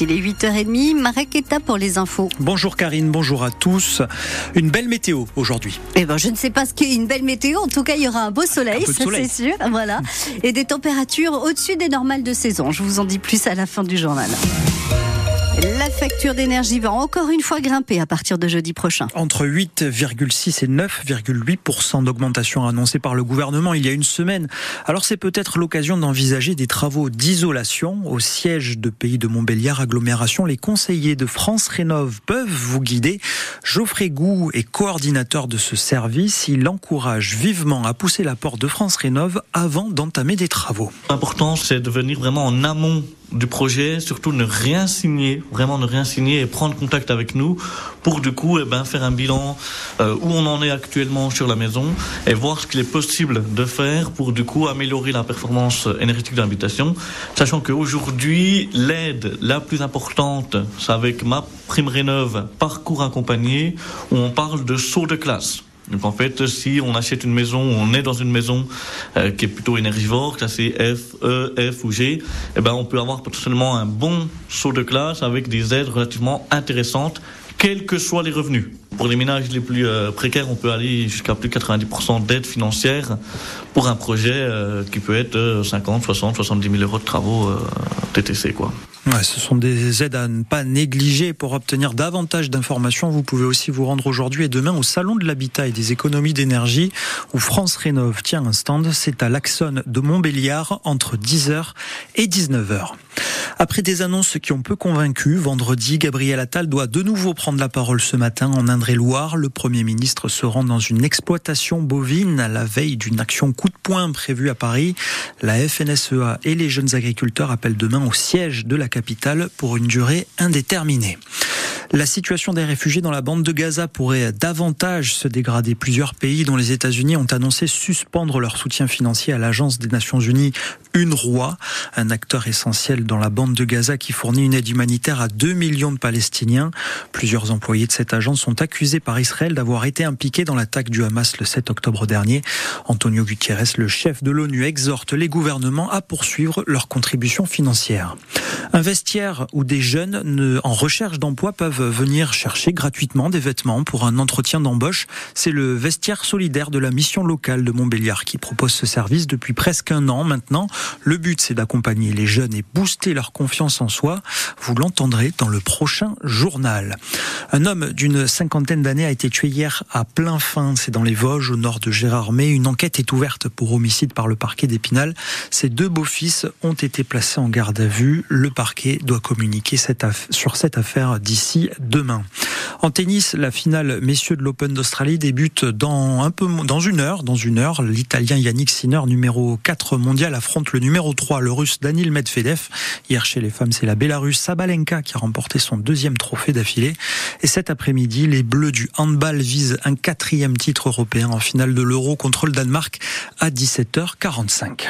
Il est 8h30, Marek est pour les infos. Bonjour Karine, bonjour à tous. Une belle météo aujourd'hui. Eh ben, je ne sais pas ce qu'est une belle météo. En tout cas, il y aura un beau soleil, ça c'est sûr. Voilà. Et des températures au-dessus des normales de saison. Je vous en dis plus à la fin du journal. La facture d'énergie va encore une fois grimper à partir de jeudi prochain. Entre 8,6 et 9,8% d'augmentation annoncée par le gouvernement il y a une semaine. Alors c'est peut-être l'occasion d'envisager des travaux d'isolation au siège de Pays de Montbéliard agglomération. Les conseillers de France Rénov peuvent vous guider. Geoffrey Gou est coordinateur de ce service. Il encourage vivement à pousser la porte de France Rénov avant d'entamer des travaux. L'important c'est de venir vraiment en amont du projet, surtout ne rien signer, vraiment ne rien signer et prendre contact avec nous pour du coup eh ben, faire un bilan euh, où on en est actuellement sur la maison et voir ce qu'il est possible de faire pour du coup améliorer la performance énergétique de l'habitation, sachant qu'aujourd'hui l'aide la plus importante c'est avec ma prime rénove parcours accompagné où on parle de saut de classe. Donc en fait, si on achète une maison, on est dans une maison euh, qui est plutôt énergivore, classée F, E, F ou G, eh ben on peut avoir potentiellement un bon saut de classe avec des aides relativement intéressantes, quels que soient les revenus. Pour les ménages les plus euh, précaires, on peut aller jusqu'à plus de 90% d'aide financière pour un projet euh, qui peut être 50, 60, 70 000 euros de travaux TTC, quoi. Ce sont des aides à ne pas négliger pour obtenir davantage d'informations. Vous pouvez aussi vous rendre aujourd'hui et demain au Salon de l'Habitat et des économies d'énergie où France Rénov tient un stand. C'est à l'Axone de Montbéliard entre 10h et 19h. Après des annonces qui ont peu convaincu, vendredi, Gabriel Attal doit de nouveau prendre la parole ce matin en Indre-et-Loire. Le Premier ministre se rend dans une exploitation bovine à la veille d'une action coup de poing prévue à Paris. La FNSEA et les jeunes agriculteurs appellent demain au siège de la capitale pour une durée indéterminée. La situation des réfugiés dans la bande de Gaza pourrait davantage se dégrader. Plusieurs pays, dont les États-Unis, ont annoncé suspendre leur soutien financier à l'Agence des Nations Unies UNRWA, un acteur essentiel dans la bande de Gaza qui fournit une aide humanitaire à 2 millions de Palestiniens. Plusieurs employés de cette agence sont accusés par Israël d'avoir été impliqués dans l'attaque du Hamas le 7 octobre dernier. Antonio Gutiérrez, le chef de l'ONU, exhorte les gouvernements à poursuivre leurs contributions financières. Un vestiaire où des jeunes en recherche d'emploi peuvent venir chercher gratuitement des vêtements pour un entretien d'embauche. C'est le vestiaire solidaire de la mission locale de Montbéliard qui propose ce service depuis presque un an maintenant. Le but, c'est d'accompagner les jeunes et booster leur confiance en soi. Vous l'entendrez dans le prochain journal. Un homme d'une cinquantaine d'années a été tué hier à plein fin. C'est dans les Vosges, au nord de Gérardmer. Une enquête est ouverte pour homicide par le parquet d'Épinal. Ses deux beaux-fils ont été placés en garde à vue. Le parquet doit communiquer sur cette affaire d'ici demain. En tennis, la finale messieurs de l'Open d'Australie débute dans un peu dans une heure. Dans une heure, l'Italien Yannick Sinner, numéro 4 mondial, affronte le numéro 3, le Russe Danil Medvedev. Hier chez les femmes, c'est la Bélarusse Sabalenka qui a remporté son deuxième trophée d'affilée. Et cet après-midi, les Bleus du handball visent un quatrième titre européen en finale de l'Euro contre le Danemark à 17h45.